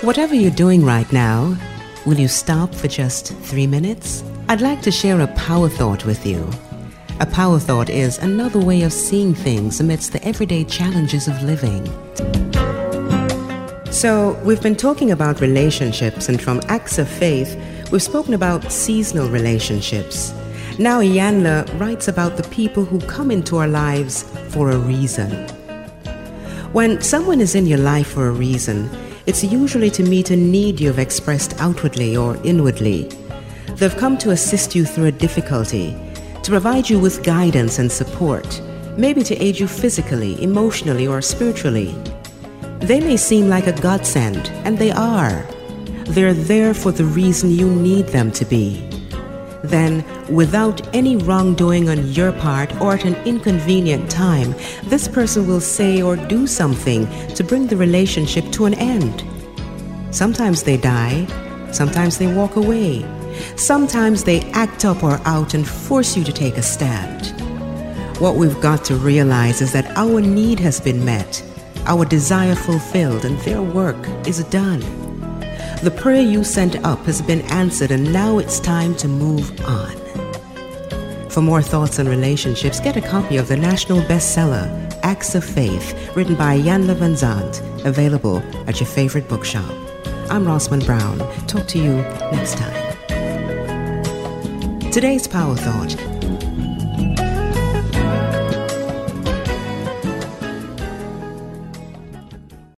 Whatever you're doing right now, will you stop for just three minutes? I'd like to share a power thought with you. A power thought is another way of seeing things amidst the everyday challenges of living. So, we've been talking about relationships, and from acts of faith, we've spoken about seasonal relationships. Now, Iyanla writes about the people who come into our lives for a reason. When someone is in your life for a reason, it's usually to meet a need you've expressed outwardly or inwardly. They've come to assist you through a difficulty, to provide you with guidance and support, maybe to aid you physically, emotionally, or spiritually. They may seem like a godsend, and they are. They're there for the reason you need them to be. Then, without any wrongdoing on your part or at an inconvenient time, this person will say or do something to bring the relationship to an end. Sometimes they die, sometimes they walk away, sometimes they act up or out and force you to take a stand. What we've got to realize is that our need has been met our desire fulfilled, and their work is done. The prayer you sent up has been answered, and now it's time to move on. For more thoughts on relationships, get a copy of the national bestseller, Acts of Faith, written by Iyanla Vanzant, available at your favorite bookshop. I'm Rosamond Brown. Talk to you next time. Today's Power Thought